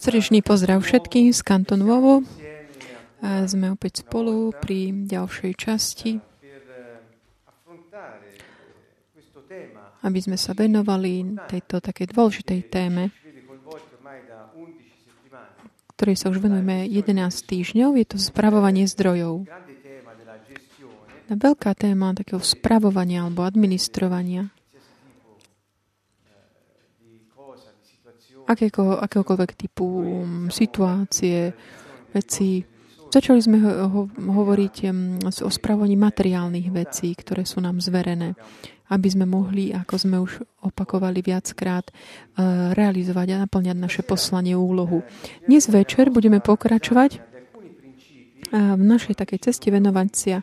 Srdečný pozdrav všetkým z Kanton Vovo. Sme opäť spolu pri ďalšej časti, aby sme sa venovali tejto takej dôležitej téme, ktorej sa už venujeme 11 týždňov. Je to spravovanie zdrojov. Veľká téma takého spravovania alebo administrovania akéko, akéhokoľvek typu mm, situácie, veci. Začali sme ho, ho, hovoriť um, o správaní materiálnych vecí, ktoré sú nám zverené, aby sme mohli, ako sme už opakovali viackrát, uh, realizovať a naplňať naše poslanie úlohu. Dnes večer budeme pokračovať v našej takej ceste venovať sa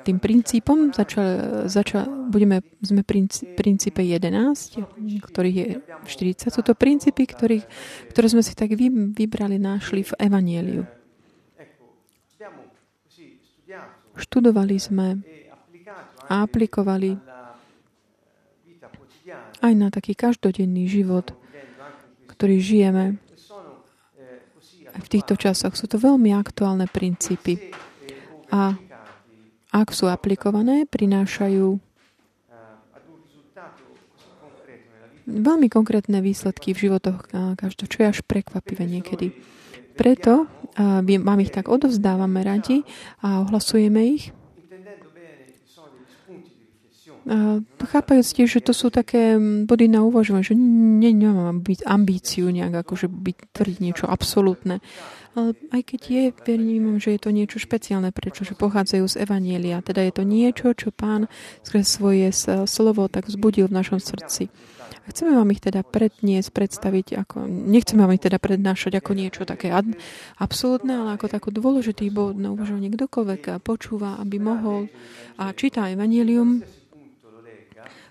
tým princípom. Začal, začal, budeme, sme v princípe 11, ktorých je 40. Sú to princípy, ktorých, ktoré sme si tak vybrali, našli v Evanieliu. Študovali sme a aplikovali aj na taký každodenný život, ktorý žijeme v týchto časoch. Sú to veľmi aktuálne princípy. A ak sú aplikované, prinášajú veľmi konkrétne výsledky v životoch každého, čo je až prekvapivé niekedy. Preto vám ich tak odovzdávame radi a ohlasujeme ich chápajúc tiež, že to sú také body na uvažovanie, že ne, nemám byť ambíciu nejak, akože byť tvrdiť niečo absolútne. Ale aj keď je, verím, že je to niečo špeciálne, pretože pochádzajú z Evanielia. Teda je to niečo, čo pán skrze svoje slovo tak vzbudil v našom srdci. A chceme vám ich teda predniesť, predstaviť ako, nechceme vám ich teda prednášať ako niečo také ad, absolútne, ale ako takú dôležitý bod na uvažovanie. Kdokoľvek počúva, aby mohol a číta Evangelium,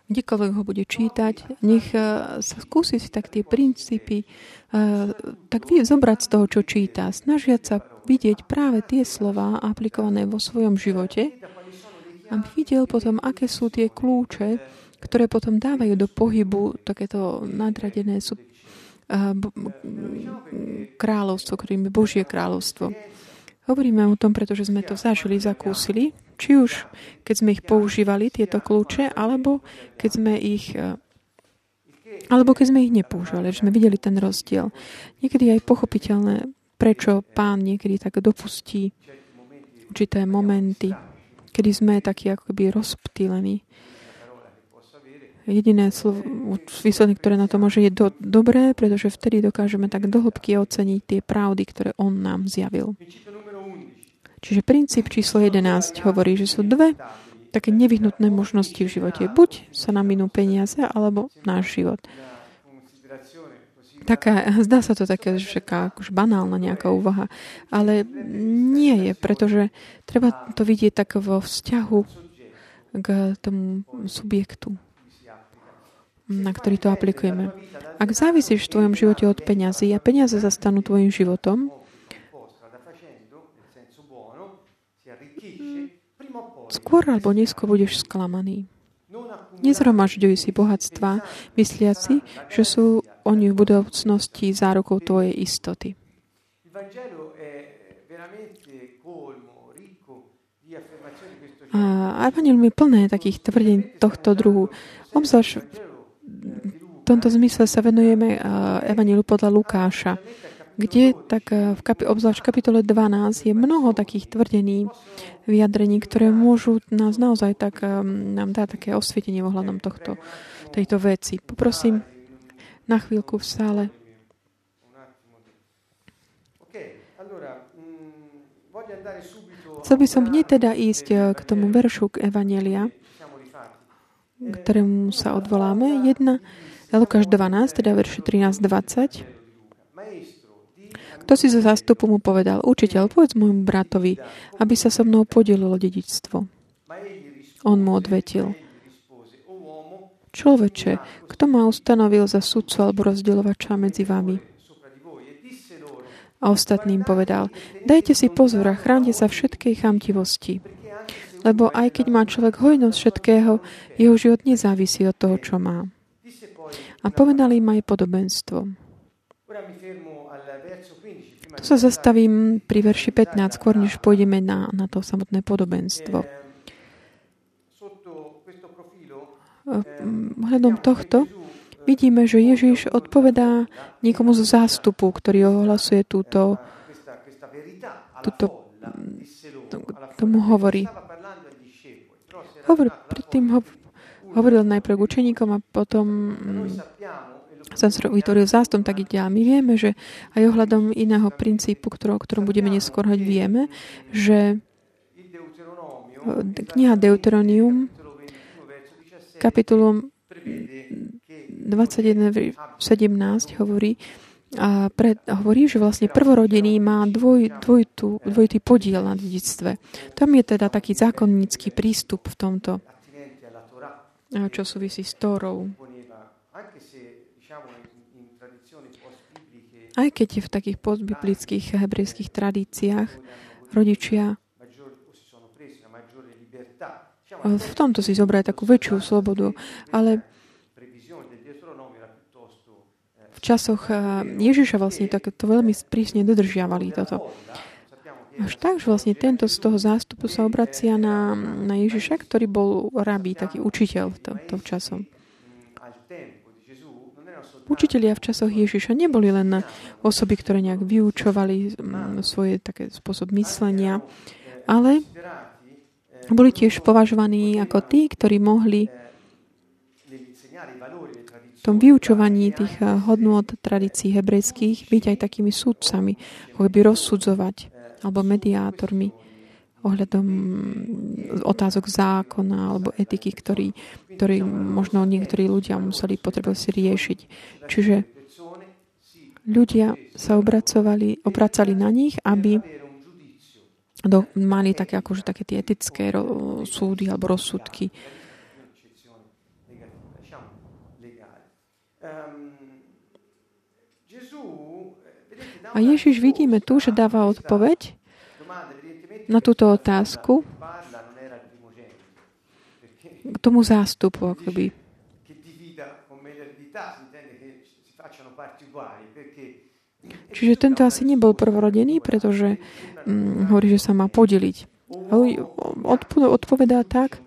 kdekoľvek ho bude čítať, nech e, sa skúsi si tak tie princípy e, tak zobrať z toho, čo číta. Snažiať sa vidieť práve tie slova aplikované vo svojom živote, aby videl potom, aké sú tie kľúče, ktoré potom dávajú do pohybu takéto nadradené sú, e, kráľovstvo, ktorým je Božie kráľovstvo. Hovoríme o tom, pretože sme to zažili, zakúsili či už keď sme ich používali, tieto kľúče, alebo keď sme ich e, alebo keď sme ich nepoužívali, že sme videli ten rozdiel. Niekedy aj pochopiteľné, prečo pán niekedy tak dopustí určité momenty, kedy sme takí ako keby rozptýlení. Jediné slovo, výsledné, ktoré na to môže, je do, dobré, pretože vtedy dokážeme tak dohlbky oceniť tie pravdy, ktoré on nám zjavil. Čiže princíp číslo 11 hovorí, že sú dve také nevyhnutné možnosti v živote. Buď sa nám minú peniaze, alebo náš život. Taká, zdá sa to také, že akož banálna nejaká úvaha, ale nie je, pretože treba to vidieť tak vo vzťahu k tomu subjektu, na ktorý to aplikujeme. Ak závisíš v tvojom živote od peňazí a peniaze sa stanú tvojim životom, Skôr alebo neskôr budeš sklamaný. Nezhromažďuj si bohatstva, mysliaci, že sú oni v budúcnosti zárukou tvojej istoty. A Evangelium je plné takých tvrdení tohto druhu. Obzvlášť v tomto zmysle sa venujeme Evangeliu podľa Lukáša kde tak eh, v kapi, obzvlášť v kapitole 12 je mnoho takých tvrdení, vyjadrení, ktoré môžu nás naozaj tak, eh, nám dať také osvietenie ohľadom tohto, tejto veci. Poprosím na chvíľku v sále. Chcel by som hneď teda ísť eh, k tomu veršu k Evanelia, ktorému sa odvoláme. 1, Lukáš 12, teda verši 13-20. Kto si zo zástupu mu povedal, učiteľ, povedz môjmu bratovi, aby sa so mnou podelilo dedičstvo. On mu odvetil, Človeče, kto ma ustanovil za sudcu alebo rozdielovača medzi vami? A ostatným povedal, dajte si pozor a chránte sa všetkej chamtivosti. Lebo aj keď má človek hojnosť všetkého, jeho život nezávisí od toho, čo má. A povedal im aj podobenstvo. Tu sa zastavím pri verši 15, skôr než pôjdeme na, na to samotné podobenstvo. Hľadom tohto vidíme, že Ježiš odpovedá niekomu z zástupu, ktorý ohlasuje túto, túto tomu hovorí. Hovor, predtým ho, hovoril najprv k učeníkom a potom mm, sa vytvoril zástup, tak ide. A my vieme, že aj ohľadom iného princípu, ktorý, o ktorom budeme neskôr hovoriť, vieme, že kniha Deuteronium kapitulom 21, 17 hovorí, a pred, hovorí, že vlastne prvorodený má dvoj, dvojitú, dvojitý podiel na dedictve. Tam je teda taký zákonnícky prístup v tomto, čo súvisí s Tórou. Aj keď je v takých postbiblických hebrejských tradíciách rodičia v tomto si zobrali takú väčšiu slobodu, ale v časoch eh, Ježiša vlastne tak to veľmi prísne dodržiavali toto. Až tak, že vlastne tento z toho zástupu sa obracia na, na Ježiša, ktorý bol rabí, taký učiteľ v to, to časom. Učitelia v časoch Ježiša neboli len osoby, ktoré nejak vyučovali mm, svoje také spôsob myslenia, ale boli tiež považovaní ako tí, ktorí mohli tom vyučovaní tých eh, hodnôt tradícií hebrejských byť aj takými súdcami, ako by rozsudzovať, alebo mediátormi ohľadom otázok zákona alebo etiky, ktorý, ktorý možno niektorí ľudia museli potrebovať si riešiť. Čiže ľudia sa obracovali, obracali na nich, aby do, mali také, akože, také tie etické ro, súdy alebo rozsudky A Ježiš vidíme tu, že dáva odpoveď na túto otázku k tomu zástupu, akoby. Čiže tento asi nebol prvorodený, pretože hm, hovorí, že sa má podeliť. odpovedá tak,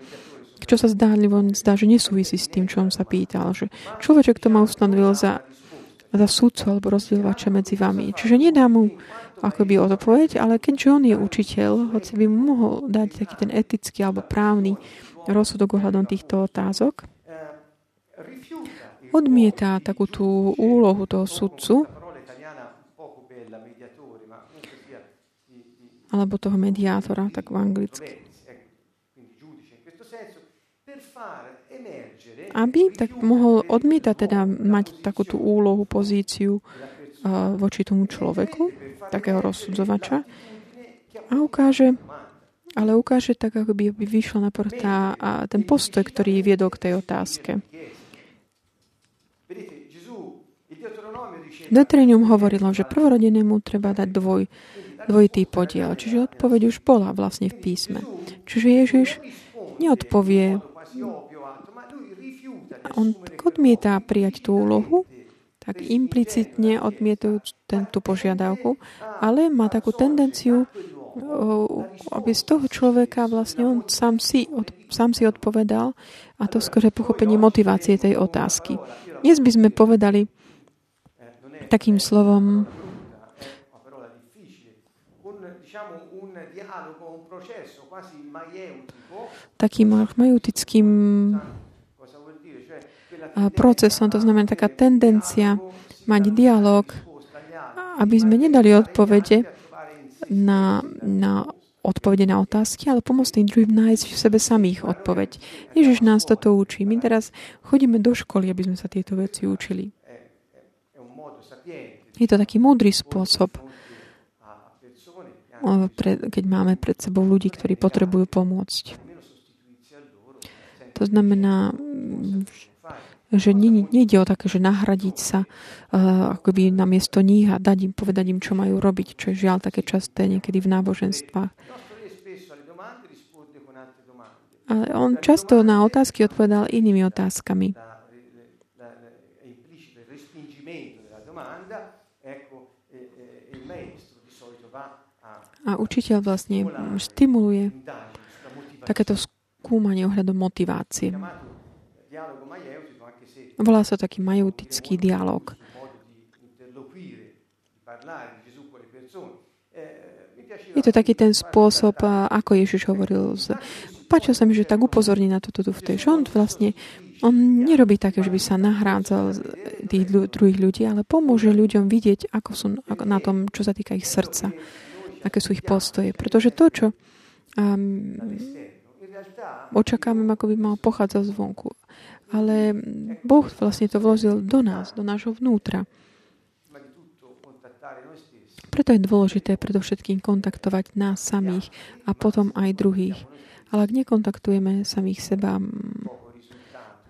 čo sa zdá, zdá, že nesúvisí s tým, čo on sa pýtal. Že človeček to ma ustanovil za za súdcu alebo rozdielovača medzi vami. Čiže nedá mu akoby odpoveď, ale keďže on je učiteľ, hoci by mohol dať taký ten etický alebo právny rozsudok ohľadom týchto otázok, odmieta takú tú úlohu toho sudcu alebo toho mediátora, tak v anglicky. aby tak mohol odmietať teda mať takúto úlohu, pozíciu uh, voči tomu človeku, takého rozsudzovača a ukáže, ale ukáže tak, ako by, vyšlo na a ten postoj, ktorý viedol k tej otázke. Deuterium hovorilo, že prvorodenému treba dať dvoj, dvojitý podiel. Čiže odpoveď už bola vlastne v písme. Čiže Ježiš neodpovie on odmietá prijať tú úlohu, tak implicitne odmietajú tú požiadavku, ale má takú tendenciu, aby z toho človeka vlastne on sám si, od, sám si odpovedal a to skôr pochopenie motivácie tej otázky. Dnes by sme povedali takým slovom takým majeutickým procesom, to znamená taká tendencia mať dialog, aby sme nedali odpovede na, na odpovede na otázky, ale pomôcť tým druhým nájsť v sebe samých odpoveď. Ježiš nás toto učí. My teraz chodíme do školy, aby sme sa tieto veci učili. Je to taký múdry spôsob, keď máme pred sebou ľudí, ktorí potrebujú pomôcť. To znamená, že nejde o také, že nahradiť sa uh, akoby na miesto nich a dať im, povedať im, čo majú robiť, čo je žiaľ také časté niekedy v náboženstvách. Ale on často na otázky odpovedal inými otázkami. A učiteľ vlastne stimuluje takéto skúmanie ohľadom motivácie. Volá sa taký majeutický dialog. Je to taký ten spôsob, ako Ježiš hovoril. Páčil sa mi, že tak upozorní na toto tu v tej. On vlastne on nerobí také, že by sa nahrádzal tých druhých ľudí, ale pomôže ľuďom vidieť, ako sú na tom, čo sa týka ich srdca, aké sú ich postoje. Pretože to, čo um, očakávame, ako by mal pochádzať zvonku. Ale Boh vlastne to vložil do nás, do nášho vnútra. Preto je dôležité predovšetkým kontaktovať nás samých a potom aj druhých. Ale ak nekontaktujeme samých seba,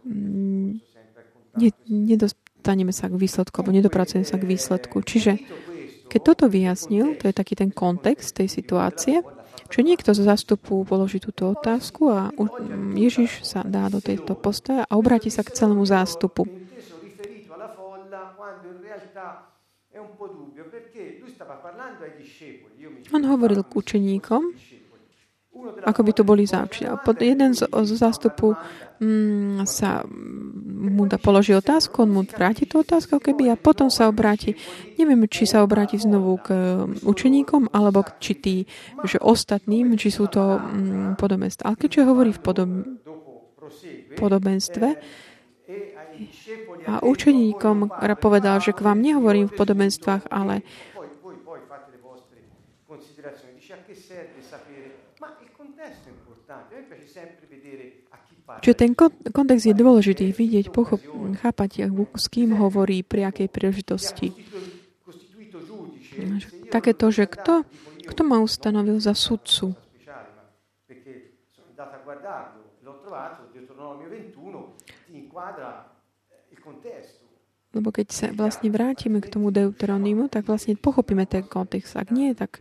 ne, nedostaneme sa k výsledku, alebo nedopracujeme sa k výsledku. Čiže keď toto vyjasnil, to je taký ten kontext tej situácie, že niekto zo zastupu položí túto otázku a Ježiš sa dá do tejto postoja a obráti sa k celému zástupu. On hovoril k učeníkom, ako by to boli záučia. Jeden z, z zástupu mm, sa mu da položí otázku, on mu vráti tú otázku, keby, a potom sa obráti, neviem, či sa obráti znovu k učeníkom, alebo či tí, že ostatným, či sú to mm, podobenstva. Ale keďže hovorí v podob, podobenstve, a učeníkom povedal, že k vám nehovorím v podobenstvách, ale Čiže ten kontext je dôležitý vidieť, pochop, chápať, s kým hovorí, pri akej príležitosti. Také to, že kto, kto ma ustanovil za sudcu. Lebo keď sa vlastne vrátime k tomu Deuteronímu, tak vlastne pochopíme ten kontext. Ak nie, tak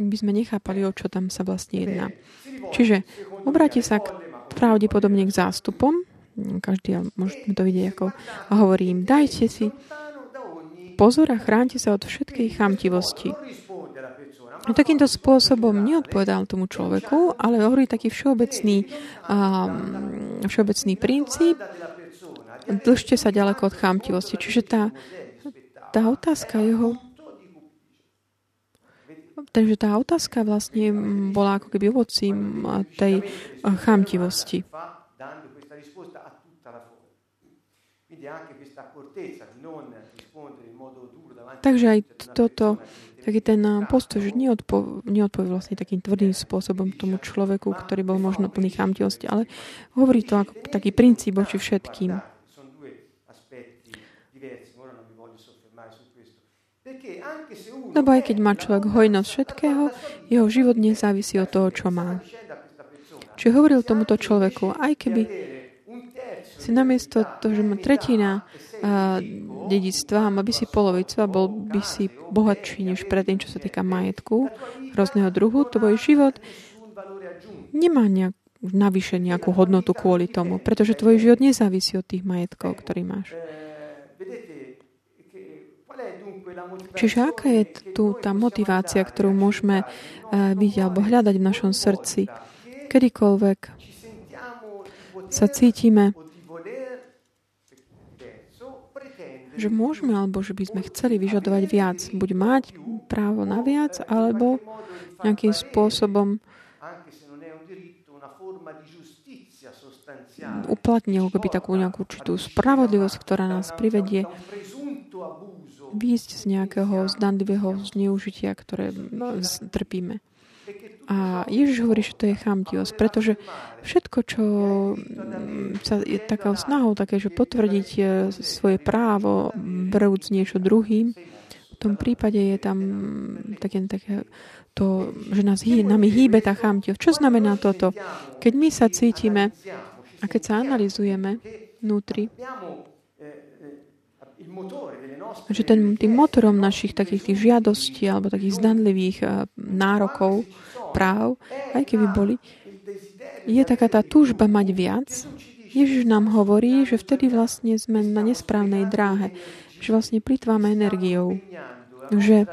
by sme nechápali, o čo tam sa vlastne jedná. Čiže obráti sa k, pravdepodobne k zástupom, každý môžeme to vidieť ako, a hovorí im, dajte si pozor a chránte sa od všetkej chamtivosti. No, takýmto spôsobom neodpovedal tomu človeku, ale hovorí taký všeobecný, um, všeobecný princíp, Držte sa ďaleko od chámtivosti. Čiže tá, tá otázka jeho Takže tá otázka vlastne bola ako keby ovocím tej chámtivosti. Takže aj toto, taký ten postoj, že neodpo, neodpovie vlastne takým tvrdým spôsobom tomu človeku, ktorý bol možno plný chámtivosti, ale hovorí to ako taký princíp voči všetkým. Lebo aj keď má človek hojnosť všetkého, jeho život nezávisí od toho, čo má. Čiže hovoril tomuto človeku, aj keby si namiesto toho, že má tretina a, dedictva, má by si polovicu a bol by si bohatší než predtým, čo sa týka majetku hrozného druhu, tvoj život nemá nejak, navyše nejakú hodnotu kvôli tomu, pretože tvoj život nezávisí od tých majetkov, ktorý máš. Čiže aká je tu tá motivácia, ktorú môžeme uh, vidieť alebo hľadať v našom srdci? Kedykoľvek sa cítime, že môžeme alebo že by sme chceli vyžadovať viac. Buď mať právo na viac, alebo nejakým spôsobom uplatniť ako by takú nejakú určitú spravodlivosť, ktorá nás privedie výjsť z nejakého zdanlivého zneužitia, ktoré trpíme. A Ježiš hovorí, že to je chamtivosť, pretože všetko, čo mm, sa je takou snahou, také, že potvrdiť e, svoje právo, berúc niečo druhým, v tom prípade je tam také, také to, že nás hý, nami hýbe tá chamtivosť. Čo znamená toto? Keď my sa cítime a keď sa analizujeme vnútri, že ten, tým motorom našich takých tých žiadostí alebo takých zdanlivých uh, nárokov, práv, aj keby boli, je taká tá túžba mať viac. Ježiš nám hovorí, že vtedy vlastne sme na nesprávnej dráhe, že vlastne plitváme energiou. že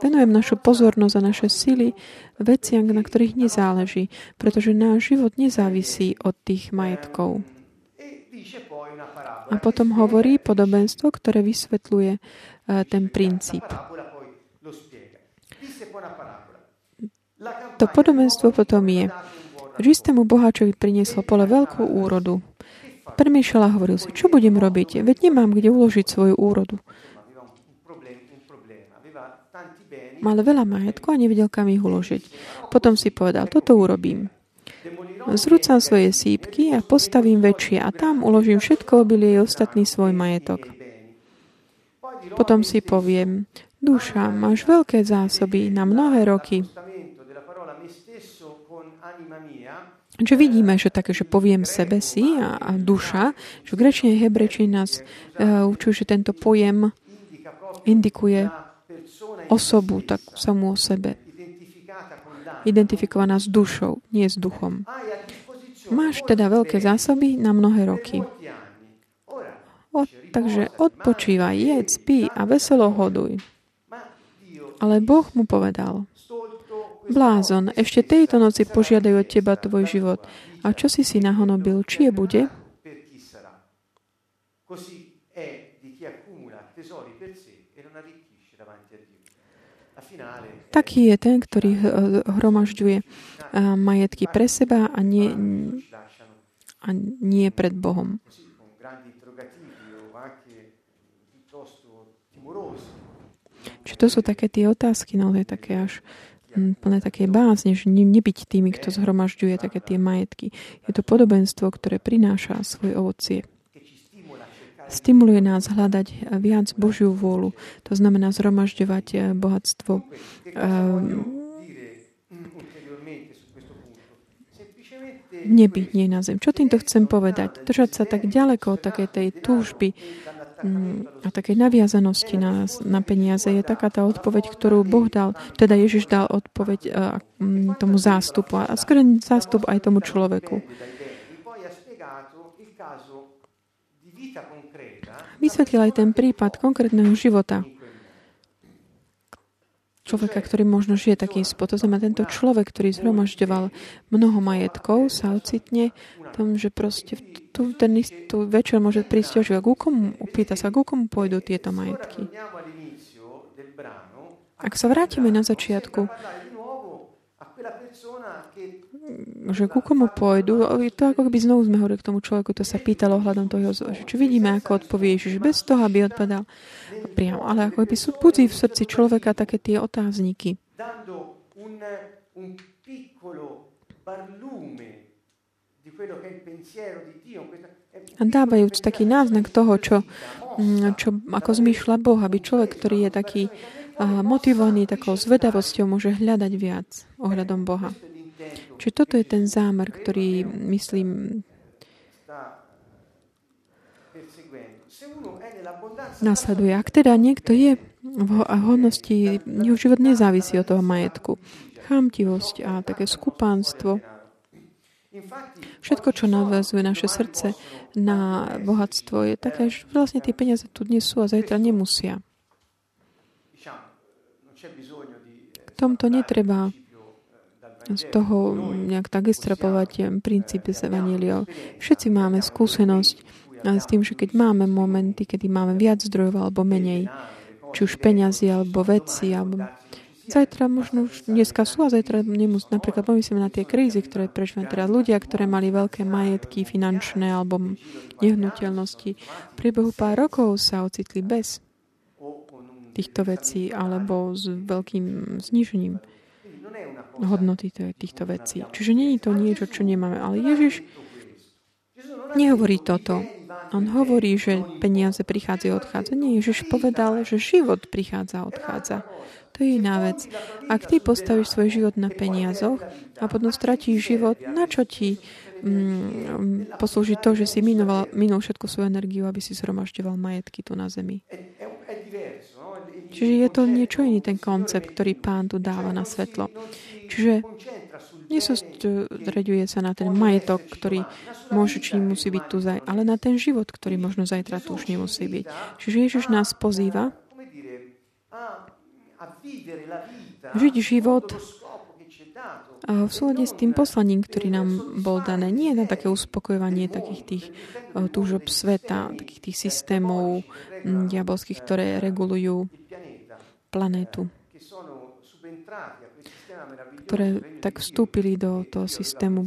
venujem našu pozornosť a naše sily veciam, na ktorých nezáleží, pretože náš život nezávisí od tých majetkov. A potom hovorí podobenstvo, ktoré vysvetľuje e, ten princíp. To podobenstvo potom je, že istému boháčovi prinieslo pole veľkú úrodu. Premýšľal a hovoril si, čo budem robiť, veď nemám kde uložiť svoju úrodu. Mal veľa majetku a nevedel, kam ich uložiť. Potom si povedal, toto urobím. Zrúcam svoje sípky a postavím väčšie a tam uložím všetko obilie ostatný svoj majetok. Potom si poviem, duša, máš veľké zásoby na mnohé roky. Že vidíme, že také, že poviem sebe si a, a duša, že v grečine hebrečine nás uh, učujú, že tento pojem indikuje osobu, tak samú o sebe. Identifikovaná s dušou, nie s duchom. Máš teda veľké zásoby na mnohé roky. O, takže odpočívaj, jedz, pí a veselo hoduj. Ale Boh mu povedal, Blázon, ešte tejto noci požiadajú od teba tvoj život. A čo si si nahonobil? Či je bude? Taký je ten, ktorý hromažďuje majetky pre seba a nie, a nie pred Bohom. Čiže to sú také tie otázky, no je také až plné také bázne, že nebyť tými, kto zhromažďuje také tie majetky. Je to podobenstvo, ktoré prináša svoje ovocie. Stimuluje nás hľadať viac Božiu vôľu. To znamená zhromažďovať eh, bohatstvo. Ehm, nebyť nie na zem. Čo týmto chcem povedať? Držať sa tak ďaleko od takej tej túžby, Mm, a takej naviazanosti na, na peniaze je taká tá odpoveď, ktorú Boh dal, teda Ježiš dal odpoveď uh, tomu zástupu a skôr zástup aj tomu človeku. Vysvetlil aj ten prípad konkrétneho života, človeka, ktorý možno žije takým spôsobom. To znamená, tento človek, ktorý zhromažďoval mnoho majetkov, sa ocitne tom, že proste tu, ten istú večer môže prísť že ku komu, upýta sa, ku komu pôjdu tieto majetky. Ak sa vrátime na začiatku, že ku komu pôjdu, to ako keby znovu sme hovorili k tomu človeku, to sa pýtalo ohľadom toho, že či vidíme, ako odpovie Ježiš, bez toho, aby odpadal priamo, ale ako by sú budí v srdci človeka také tie otázniky. A dávajúc taký náznak toho, čo, mm, čo ako zmýšľa Boh, aby človek, ktorý je taký motivovaný takou zvedavosťou, môže hľadať viac ohľadom Boha. Čiže toto je ten zámer, ktorý, myslím, nasleduje. Ak teda niekto je v hodnosti, jeho život nezávisí od toho majetku. Chamtivosť a také skupánstvo, Všetko, čo navazuje naše srdce na bohatstvo, je také, že vlastne tie peniaze tu dnes sú a zajtra nemusia. K tomto netreba z toho nejak tak extrapovať princípy z Evangeliou. Všetci máme skúsenosť s tým, že keď máme momenty, kedy máme viac zdrojov alebo menej, či už peňazí alebo veci, alebo zajtra možno už dneska sú a zajtra nemus. Napríklad pomyslíme na tie krízy, ktoré prežívame teraz. Ľudia, ktoré mali veľké majetky finančné alebo nehnuteľnosti, v priebehu pár rokov sa ocitli bez týchto vecí alebo s veľkým znižením hodnoty týchto vecí. Čiže je to niečo, čo nemáme. Ale Ježiš nehovorí toto. On hovorí, že peniaze prichádzajú a odchádzajú. Nie, Ježiš povedal, že život prichádza a odchádza. To je iná vec. Ak ty postavíš svoj život na peniazoch a potom stratíš život, na čo ti mm, poslúži to, že si minoval, minul všetku svoju energiu, aby si zhromažďoval majetky tu na zemi? Čiže je to niečo iný ten koncept, ktorý pán tu dáva na svetlo. Čiže nesústreďuje sa na ten majetok, ktorý môže či musí byť tu, zaj, ale na ten život, ktorý možno zajtra tu už nemusí byť. Čiže Ježiš nás pozýva, žiť život v súlade s tým poslaním, ktorý nám bol dané. Nie na také uspokojovanie takých tých túžob sveta, takých tých systémov diabolských, ktoré regulujú planétu ktoré tak vstúpili do toho systému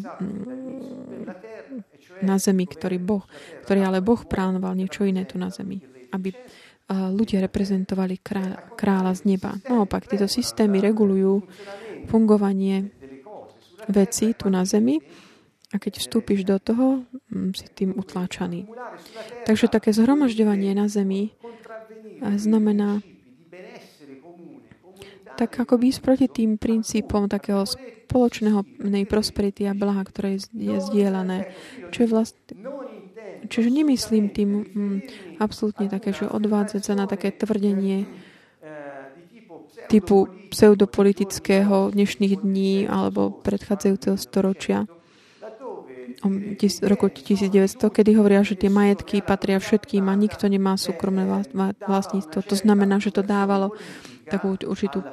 na zemi, ktorý Boh, ktorý ale Boh plánoval niečo iné tu na zemi. Aby ľudia reprezentovali kráľa z neba. Naopak, tieto systémy regulujú fungovanie veci tu na zemi a keď vstúpiš do toho, si tým utláčaný. Takže také zhromažďovanie na zemi znamená tak ako by proti tým princípom takého spoločného prosperity a blaha, ktoré je zdieľané. Čo je vlastne, čiže nemyslím tým mm, absolútne také, že odvádzať sa na také tvrdenie typu pseudopolitického dnešných dní alebo predchádzajúceho storočia roku 1900, kedy hovoria, že tie majetky patria všetkým a nikto nemá súkromné vlastníctvo. To znamená, že to dávalo takú určitú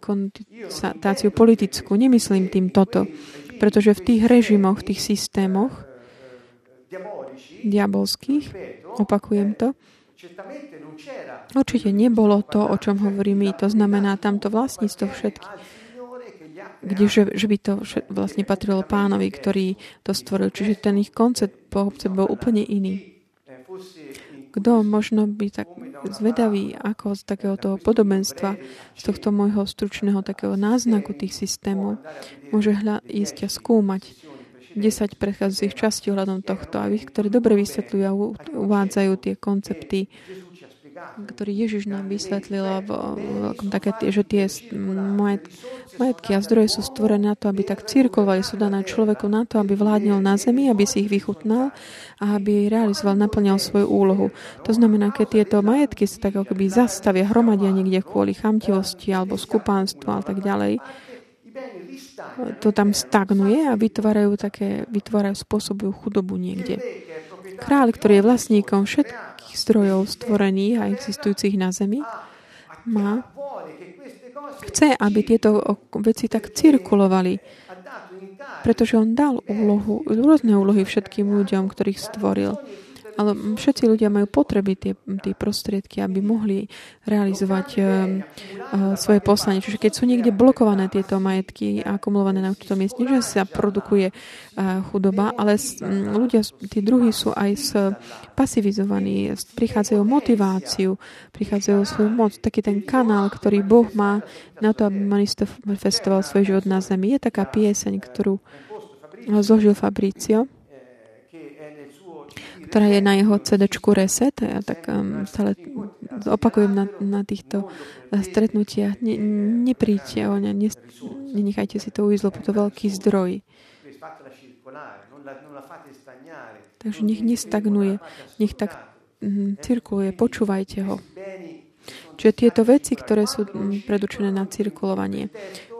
konotáciu politickú. Nemyslím tým toto, pretože v tých režimoch, v tých systémoch diabolských, opakujem to, určite nebolo to, o čom hovorím my. To znamená tamto vlastníctvo všetky kde, že, by to vlastne patrilo pánovi, ktorý to stvoril. Čiže ten ich koncept pohobce bol úplne iný. Kto možno by tak zvedavý, ako z takého toho podobenstva, z tohto môjho stručného takého náznaku tých systémov, môže hľa, ísť a skúmať 10 predchádzajúcich častí ohľadom tohto, a ktoré dobre vysvetľujú a uvádzajú tie koncepty ktorý Ježiš nám vysvetlil, také, že tie majetky a zdroje sú stvorené na to, aby tak cirkulovali, sú dané človeku na to, aby vládnil na zemi, aby si ich vychutnal a aby realizoval, naplňal svoju úlohu. To znamená, keď tieto majetky sa tak akoby zastavia, hromadia niekde kvôli chamtivosti alebo skupánstvu a tak ďalej, to tam stagnuje a vytvárajú také, vytvárajú, spôsobujú chudobu niekde. Kráľ, ktorý je vlastníkom všetkých zdrojov stvorených a existujúcich na Zemi, má, chce, aby tieto veci tak cirkulovali, pretože on dal úlohu, rôzne úlohy všetkým ľuďom, ktorých stvoril. Ale všetci ľudia majú potreby tie, tie prostriedky, aby mohli realizovať uh, svoje poslanie. Čiže keď sú niekde blokované tieto majetky a akumulované na určitom mieste, že sa produkuje uh, chudoba, ale s, um, ľudia, tí druhí sú aj s, pasivizovaní, prichádzajú motiváciu, prichádzajú svoju moc. Taký ten kanál, ktorý Boh má na to, aby manifestoval svoj život na zemi. Je taká pieseň, ktorú zložil Fabricio ktorá je na jeho cd Reset. Ja tak um, stále opakujem na, na týchto uh, stretnutiach. Ne, nepríďte o ne, ne, nenechajte si to ujsť, lebo to veľký zdroj. Takže nech nestagnuje, nech tak um, cirkuluje, počúvajte ho. Čiže tieto veci, ktoré sú um, predurčené na cirkulovanie,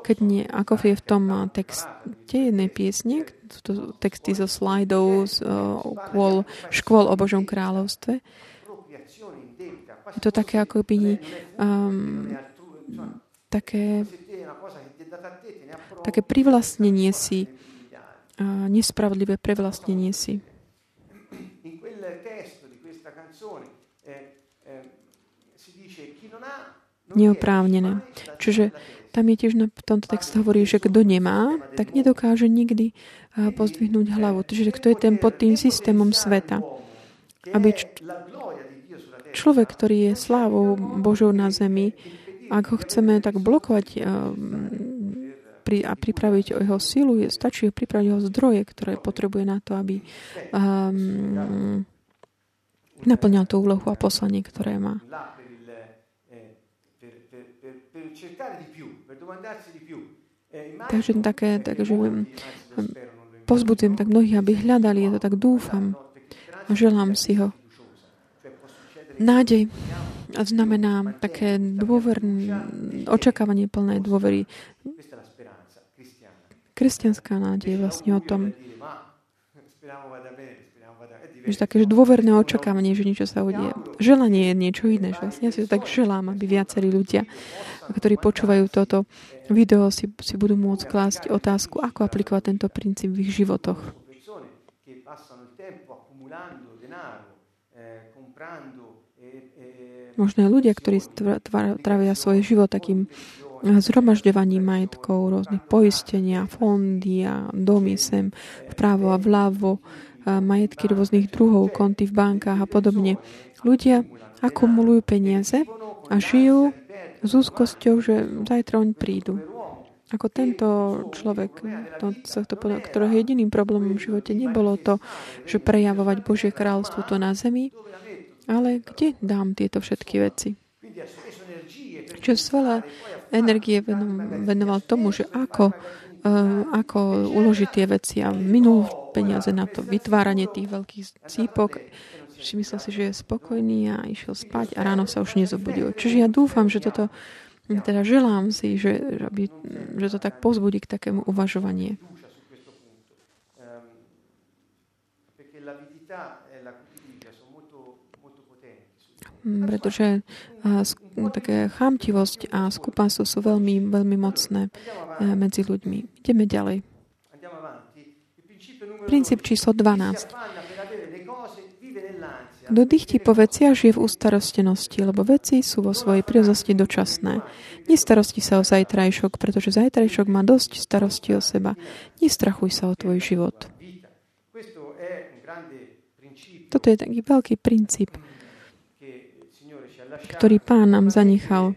keď nie, ako je v tom texte jednej piesne, to texty zo slajdov, z uh, škôl o Božom kráľovstve. Je to také ako by um, také, také privlastnenie si, uh, nespravodlivé prevlastnenie si. Neoprávnené. Čiže tam je tiež na tomto texte hovorí, že kto nemá, tak nedokáže nikdy pozdvihnúť hlavu. Čiže kto je ten pod tým systémom sveta. Aby č- človek, ktorý je slávou Božou na zemi, ak ho chceme tak blokovať a pripraviť o jeho silu, stačí pripraviť jeho zdroje, ktoré potrebuje na to, aby um, naplňal tú úlohu a poslanie, ktoré má. Takže také, takže pozbudzujem tak mnohých, aby hľadali, ja to tak dúfam a želám si ho. Nádej znamená také dôverné, očakávanie plné dôvery. Kresťanská nádej vlastne o tom. že také že dôverné očakávanie, že niečo sa udie. Želanie je niečo iné. Že vlastne ja si to tak želám, aby viacerí ľudia, ktorí počúvajú toto video, si, si budú môcť klásť otázku, ako aplikovať tento princíp v ich životoch. Možno ľudia, ktorí trávia svoj život takým zhromažďovaním majetkov, rôznych poistenia, fondy a domy sem vpravo a vľavo, majetky rôznych druhov, konty v bankách a podobne. Ľudia akumulujú peniaze a žijú s úzkosťou, že zajtra oni prídu. Ako tento človek, to, to, ktorého jediným problémom v živote nebolo to, že prejavovať Božie kráľstvo tu na zemi, ale kde dám tieto všetky veci? Čo veľa energie venoval tomu, že ako, ako uložiť tie veci a minul peniaze na to vytváranie tých veľkých cípok. Myslel si, že je spokojný a išiel spať a ráno sa už nezobudil. Čiže ja dúfam, že toto, teda želám si, že, aby, že to tak pozbudí k takému uvažovanie. Mm, pretože také chamtivosť a skupánstvo sú veľmi, veľmi mocné e, medzi ľuďmi. Ideme ďalej. Princíp číslo 12. Kto dýchti po veciach, žije v ústarostenosti, lebo veci sú vo svojej prírodzosti dočasné. Nestarosti sa o zajtrajšok, pretože zajtrajšok má dosť starosti o seba. Nestrachuj sa o tvoj život. Toto je taký veľký princíp ktorý pán nám zanechal.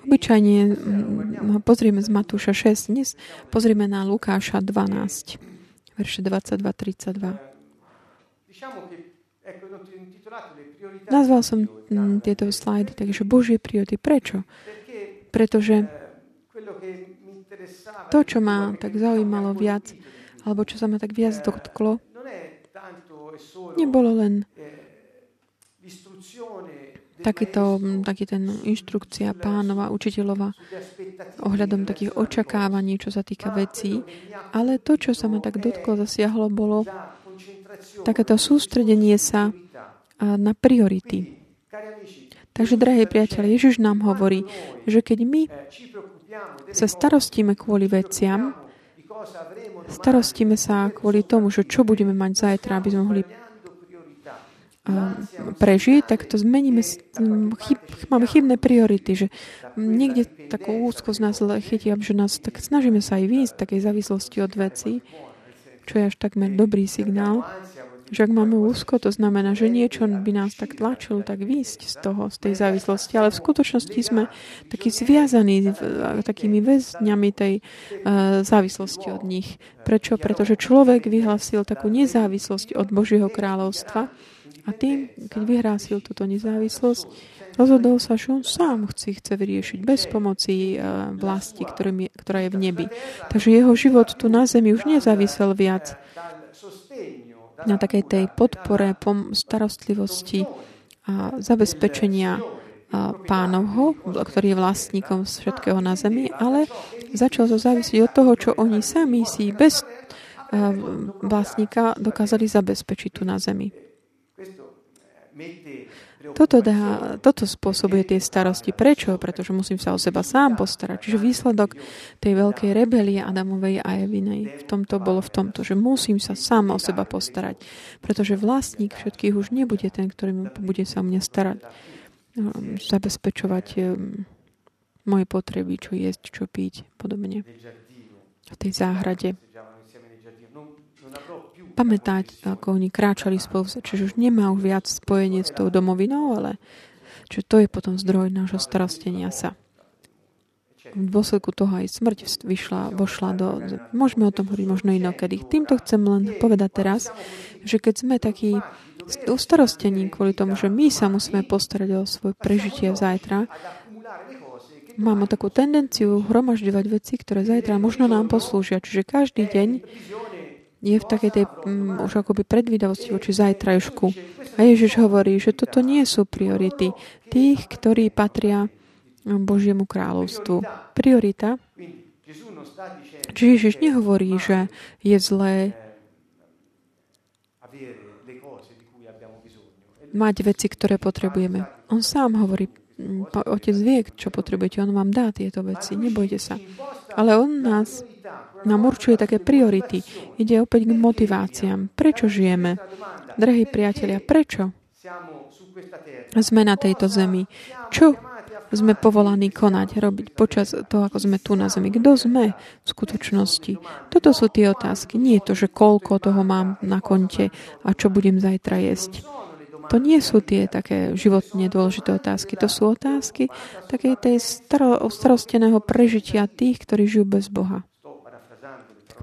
Obyčajne mm, pozrieme z Matúša 6, dnes pozrieme na Lukáša 12, verše 22-32. Nazval som mm, tieto slajdy, takže Božie priority. Prečo? Pretože to, čo ma tak zaujímalo viac, alebo čo sa ma tak viac dotklo, nebolo len takýto, taký ten inštrukcia pánova, učiteľova ohľadom takých očakávaní, čo sa týka vecí. Ale to, čo sa ma tak dotklo, zasiahlo, bolo takéto sústredenie sa na priority. Takže, drahí priateľe, Ježiš nám hovorí, že keď my sa starostíme kvôli veciam, starostíme sa kvôli tomu, že čo budeme mať zajtra, aby sme mohli prežiť, tak to zmeníme, chyb, máme chybné priority, že niekde takú úzko z nás chytia, že nás tak snažíme sa aj výjsť takej závislosti od veci, čo je až takmer dobrý signál, že ak máme úzko, to znamená, že niečo by nás tak tlačilo, tak výjsť z toho, z tej závislosti. Ale v skutočnosti sme takí zviazaní takými väzňami tej uh, závislosti od nich. Prečo? Pretože človek vyhlasil takú nezávislosť od Božieho kráľovstva a tým, keď vyhrásil túto nezávislosť, rozhodol sa, že on sám chce, chce vyriešiť bez pomoci eh, vlasti, ktorá je v nebi. Takže jeho život tu na zemi už nezávisel viac na takej tej podpore, starostlivosti a zabezpečenia pánovho, ktorý je vlastníkom všetkého na zemi, ale začal to závisiť od toho, čo oni sami si bez eh, vlastníka dokázali zabezpečiť tu na zemi. Toto, dá, toto spôsobuje tie starosti. Prečo? Pretože musím sa o seba sám postarať. Čiže výsledok tej veľkej rebelie Adamovej a Evinej v tomto bolo v tomto, že musím sa sám o seba postarať. Pretože vlastník všetkých už nebude ten, ktorý bude sa o mňa starať. Um, zabezpečovať um, moje potreby, čo jesť, čo piť, podobne. V tej záhrade pamätať, ako oni kráčali spolu. Čiže už nemá už viac spojenie s tou domovinou, ale čiže to je potom zdroj nášho starostenia sa. V dôsledku toho aj smrť vyšla, vošla do... Môžeme o tom hovoriť možno inokedy. Týmto chcem len povedať teraz, že keď sme takí ustarostení kvôli tomu, že my sa musíme postarať o svoje prežitie zajtra, máme takú tendenciu hromažďovať veci, ktoré zajtra možno nám poslúžia. Čiže každý deň je v takej tej um, už akoby predvídavosti voči zajtrajšku. A Ježiš hovorí, že toto nie sú priority tých, ktorí patria Božiemu kráľovstvu. Priorita. Čiže Ježiš nehovorí, že je zlé mať veci, ktoré potrebujeme. On sám hovorí, Otec vie, čo potrebujete, On vám dá tieto veci, nebojte sa. Ale On nás, nám určuje také priority. Ide opäť k motiváciám. Prečo žijeme? Drahí priatelia, prečo sme na tejto zemi? Čo sme povolaní konať, robiť počas toho, ako sme tu na zemi. Kto sme v skutočnosti? Toto sú tie otázky. Nie je to, že koľko toho mám na konte a čo budem zajtra jesť. To nie sú tie také životne dôležité otázky. To sú otázky takej tej staro, starosteného prežitia tých, ktorí žijú bez Boha.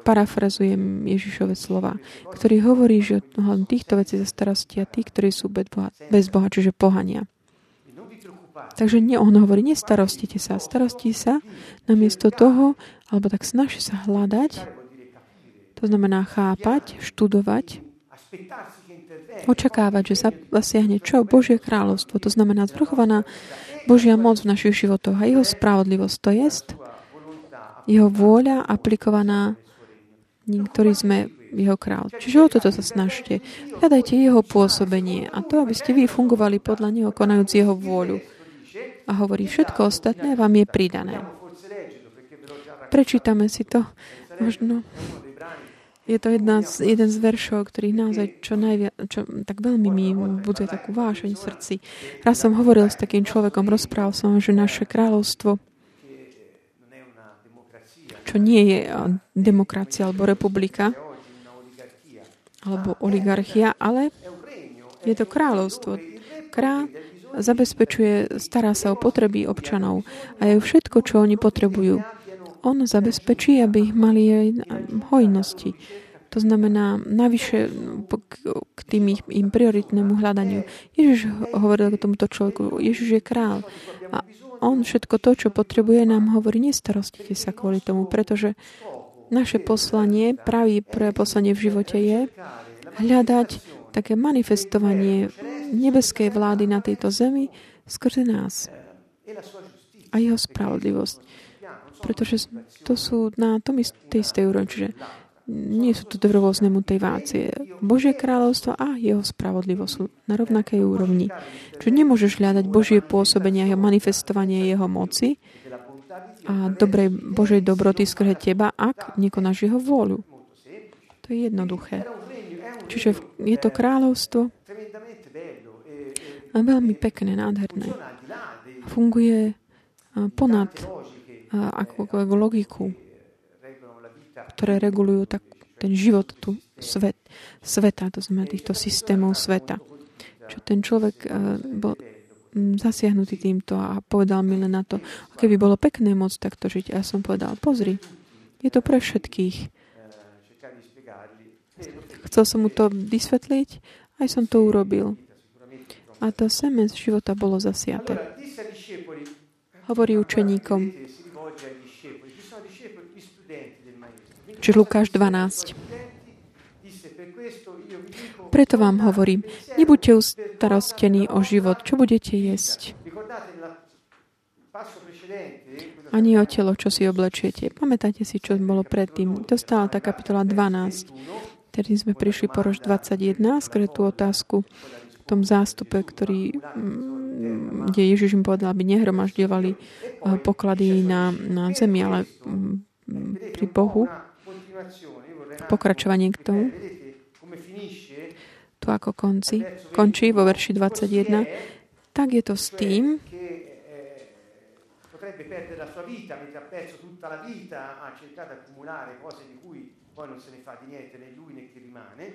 Parafrazujem Ježišove slova, ktorý hovorí, že týchto vecí za starosti a tých, ktorí sú bez Boha, bez Boha čiže pohania. Takže nie, on hovorí, nestarostite sa, starosti sa namiesto toho, alebo tak snaží sa hľadať, to znamená chápať, študovať, očakávať, že sa zasiahne čo? Božie kráľovstvo. To znamená zvrchovaná Božia moc v našich životoch a jeho spravodlivosť. To je jeho vôľa aplikovaná, ktorý sme jeho král. Čiže o toto sa snažte. Hľadajte jeho pôsobenie a to, aby ste vy fungovali podľa neho, konajúc jeho vôľu a hovorí, všetko ostatné vám je pridané. Prečítame si to. Možno je to jedna z, jeden z veršov, ktorý naozaj čo najviac, čo tak veľmi mi buduje takú vášeň v srdci. Raz som hovoril s takým človekom, rozprával som, že naše kráľovstvo, čo nie je demokracia alebo republika, alebo oligarchia, ale je to kráľovstvo. Král zabezpečuje, stará sa o potreby občanov a je všetko, čo oni potrebujú. On zabezpečí, aby ich mali aj hojnosti. To znamená navyše k tým ich, im prioritnému hľadaniu. Ježiš hovoril k tomuto človeku, Ježiš je král a on všetko to, čo potrebuje, nám hovorí, nestarostite sa kvôli tomu, pretože naše poslanie, pravý pre poslanie v živote je hľadať také manifestovanie nebeskej vlády na tejto zemi skrze nás a jeho spravodlivosť. Pretože to sú na tom istej, istej úrovni, čiže nie sú to rôzne motivácie. Božie kráľovstvo a jeho spravodlivosť sú na rovnakej úrovni. Čiže nemôžeš hľadať Božie pôsobenie a manifestovanie jeho moci a dobrej Božej dobroty skrze teba, ak nekonáš jeho vôľu. To je jednoduché. Čiže je to kráľovstvo a veľmi pekné, nádherné. Funguje ponad ako logiku, ktoré regulujú tak ten život tu, svet, sveta, to znamená týchto systémov sveta. Čo ten človek bol zasiahnutý týmto a povedal mi len na to, keby bolo pekné môcť takto žiť. A ja som povedal, pozri, je to pre všetkých. Chcel som mu to vysvetliť, aj som to urobil. A to seme z života bolo zasiate. Hovorí učeníkom. Čiže Lukáš 12. Preto vám hovorím, nebuďte ustarostení o život, čo budete jesť. Ani o telo, čo si oblečiete. Pamätáte si, čo bolo predtým. Dostala tá kapitola 12. Tedy sme prišli po rož 21, skôr tú otázku tom zástupe, ktorý, mm, kde Ježiš im povedal, aby nehromažďovali eh, poklady na, na zemi, ale mm, pri Bohu. Pokračovanie k tomu. Tu ako konci, končí vo verši 21. Tak je to s tým, chi rimane.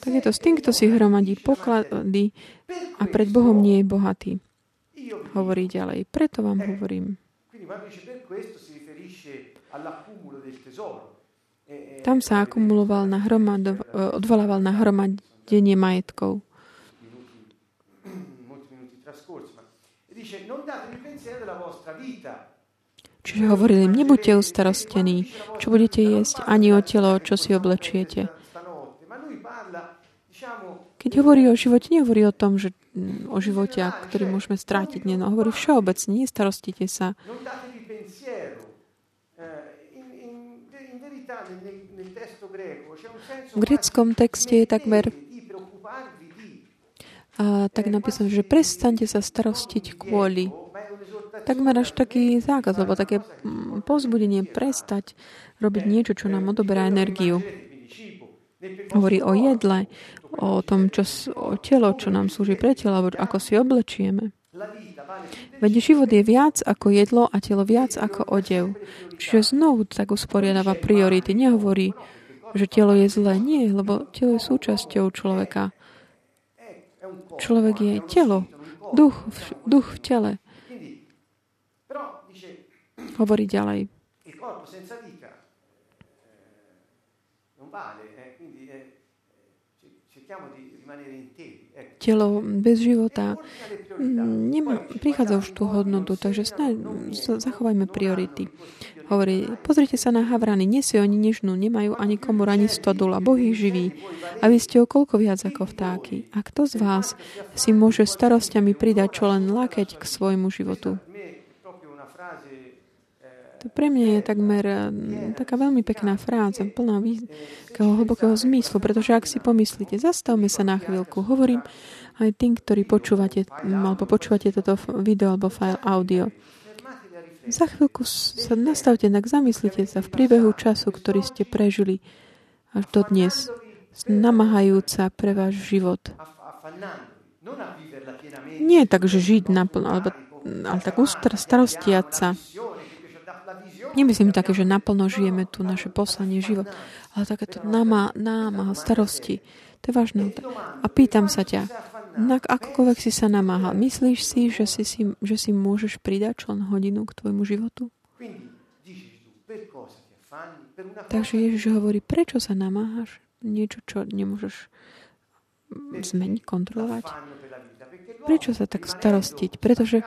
Tak je to s tým, kto si hromadí poklady a pred Bohom nie je bohatý. Hovorí ďalej. Preto vám hovorím. Tam sa akumuloval na hromad, odvolával na hromadenie majetkov. Čiže hovorili im, nebuďte ustarostení, čo budete jesť, ani o telo, čo si oblečiete. Keď hovorí o živote, nehovorí o tom, že mm, o živote, ktorý môžeme strátiť. Nie, no, hovorí všeobecne, nestarostite sa. V greckom texte je takmer a tak napísané, že prestante sa starostiť kvôli. Takmer až taký zákaz, alebo také mm, pozbudenie prestať robiť niečo, čo nám odoberá energiu. Hovorí o jedle, o tom, čo, o telo, čo nám slúži pre telo, alebo ako si oblečieme. Veď život je viac ako jedlo a telo viac ako odev. Čiže znovu tak usporiadáva priority. Nehovorí, že telo je zlé. Nie, lebo telo je súčasťou človeka. Človek je telo, duch, duch v tele. Hovorí ďalej. Telo bez života mm, nemá, prichádza už tú hodnotu, takže snáď zachovajme priority. Hovorí, pozrite sa na havrany, nie si oni nežnú, nemajú ani komor, ani stodul a Boh ich živí. A vy ste o koľko viac ako vtáky. A kto z vás si môže starosťami pridať čo len lakeť k svojmu životu? To pre mňa je takmer mm, taká veľmi pekná fráza, plná takého hlbokého zmyslu, pretože ak si pomyslíte, zastavme sa na chvíľku, hovorím aj tým, ktorí počúvate, alebo počúvate toto video alebo file audio. Za chvíľku sa nastavte, tak zamyslite sa v priebehu času, ktorý ste prežili až do dnes, namahajúca pre váš život. Nie tak, že žiť naplno, ale, ale tak starostiať sa Nemyslím také, že naplno žijeme tu naše poslanie, život, ale takéto náma, náma, starosti. To je vážne. A pýtam sa ťa, na akokoľvek si sa namáhal, myslíš si, že si, si, že si môžeš pridať člen hodinu k tvojmu životu? Takže Ježiš hovorí, prečo sa namáhaš? Niečo, čo nemôžeš zmeniť, kontrolovať? Prečo sa tak starostiť? Pretože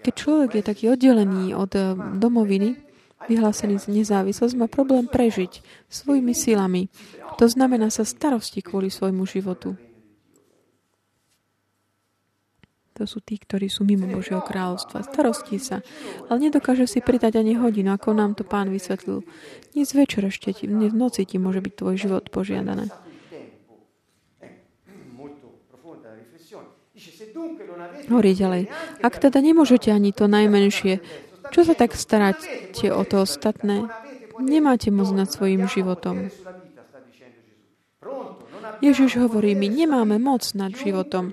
keď človek je taký oddelený od eh, domoviny, vyhlásený z nezávislosť, má problém prežiť svojimi silami. To znamená sa starosti kvôli svojmu životu. To sú tí, ktorí sú mimo Božieho kráľovstva. Starostí sa, ale nedokáže si pridať ani hodinu, ako nám to pán vysvetlil. Dnes večer ešte ti, v noci ti môže byť tvoj život požiadané. Hovorí ďalej. Ak teda nemôžete ani to najmenšie, čo sa tak staráte o to ostatné? Nemáte moc nad svojim životom. Ježiš hovorí, my nemáme moc nad životom.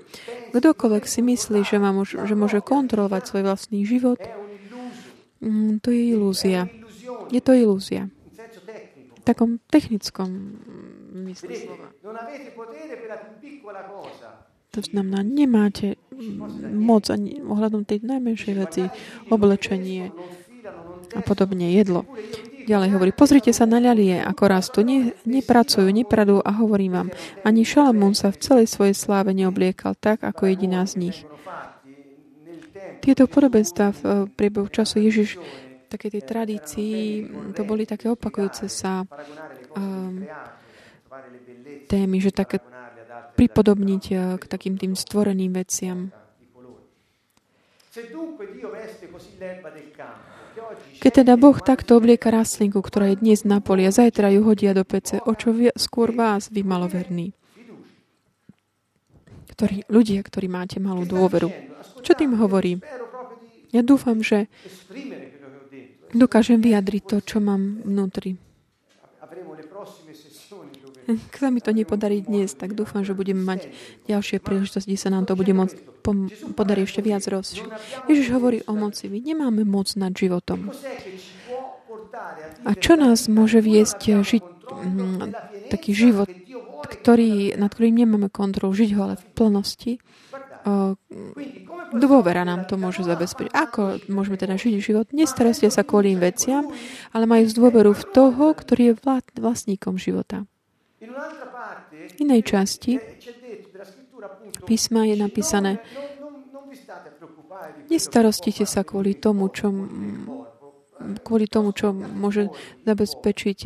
Kdokoľvek si myslí, že, má že môže kontrolovať svoj vlastný život, mm, to je ilúzia. Je to ilúzia. V takom technickom mysle slova. To znamená, nemáte moc ani ohľadom tej najmenšej veci, oblečenie a podobne, jedlo. Ďalej hovorí, pozrite sa na ľalie, ako rastú, ne, nepracujú, nepradú a hovorím vám, ani Šalamún sa v celej svojej sláve neobliekal tak, ako jediná z nich. Tieto podobenstva v eh, priebehu času Ježiš takej tej tradícii, to boli také opakujúce sa um, témy, že také pripodobniť eh, k takým tým stvoreným veciam. Keď teda Boh takto oblieka rastlinku, ktorá je dnes na poli a zajtra ju hodia do pece, o čo vie, skôr vás, vy maloverní. Ktorí, ľudia, ktorí máte malú dôveru. Čo tým hovorím? Ja dúfam, že dokážem vyjadriť to, čo mám vnútri. Ak sa mi to nepodarí dnes, tak dúfam, že budeme mať ďalšie príležitosti, sa nám to bude môcť podarí ešte viac rozšiť. Ježiš hovorí o moci. My nemáme moc nad životom. A čo nás môže viesť žiť mm, taký život, ktorý, nad ktorým nemáme kontrolu, žiť ho ale v plnosti? Dôvera nám to môže zabezpečiť. Ako môžeme teda žiť život? Nestarostia sa kvôli veciam, ale majú dôveru v toho, ktorý je vlastníkom života. V inej časti písma je napísané Nestarostite sa kvôli tomu, čo, kvôli tomu, čo môže zabezpečiť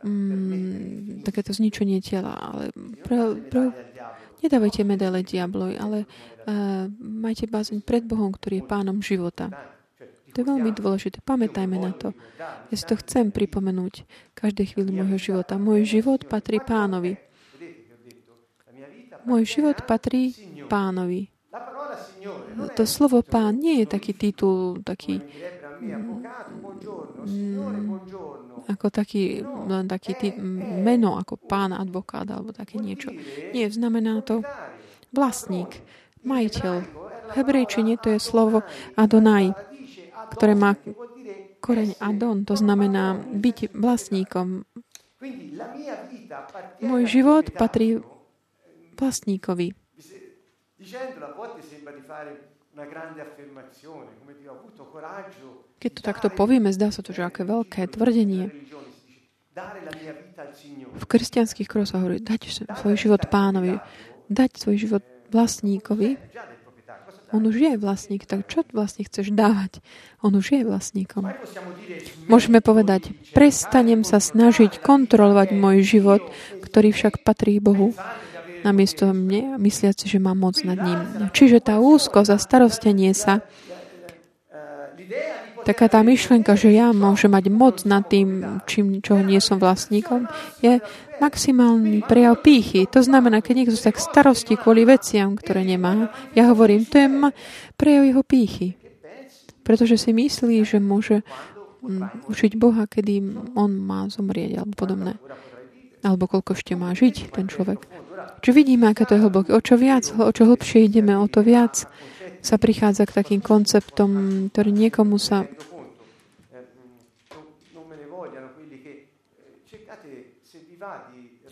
um, takéto zničenie tela. Ale pre, pre, nedávajte medaile diablovi, ale uh, majte bázeň pred Bohom, ktorý je pánom života. To je veľmi dôležité. Pamätajme na to. Ja si to chcem pripomenúť každej chvíli môjho života. Môj život patrí pánovi. Môj život patrí pánovi. To slovo pán nie je taký titul, taký ako taký, len taký tý, meno, ako pán advokát alebo také niečo. Nie, znamená to vlastník, majiteľ. V hebrejčine to je slovo Adonai, ktoré má koreň Adon, to znamená byť vlastníkom. Môj život patrí vlastníkovi. Keď to takto povieme, zdá sa to, že aké veľké tvrdenie. V kresťanských krosoch hovorí, dať svoj život pánovi, dať svoj život vlastníkovi. On už je vlastník, tak čo vlastne chceš dávať? On už je vlastníkom. Môžeme povedať, prestanem sa snažiť kontrolovať môj život, ktorý však patrí Bohu namiesto mne, mysliaci, že mám moc nad ním. Čiže tá úzkosť a starostenie sa, taká tá myšlenka, že ja môžem mať moc nad tým, čím, čo nie som vlastníkom, je maximálny prejav pýchy. To znamená, keď niekto sa tak starosti kvôli veciam, ktoré nemá, ja hovorím, to je prejav jeho pýchy. Pretože si myslí, že môže učiť Boha, kedy on má zomrieť alebo podobné. Alebo koľko ešte má žiť ten človek. Čiže vidíme, aké to je hlboké. O čo viac, o čo hlbšie ideme, o to viac sa prichádza k takým konceptom, ktorý niekomu sa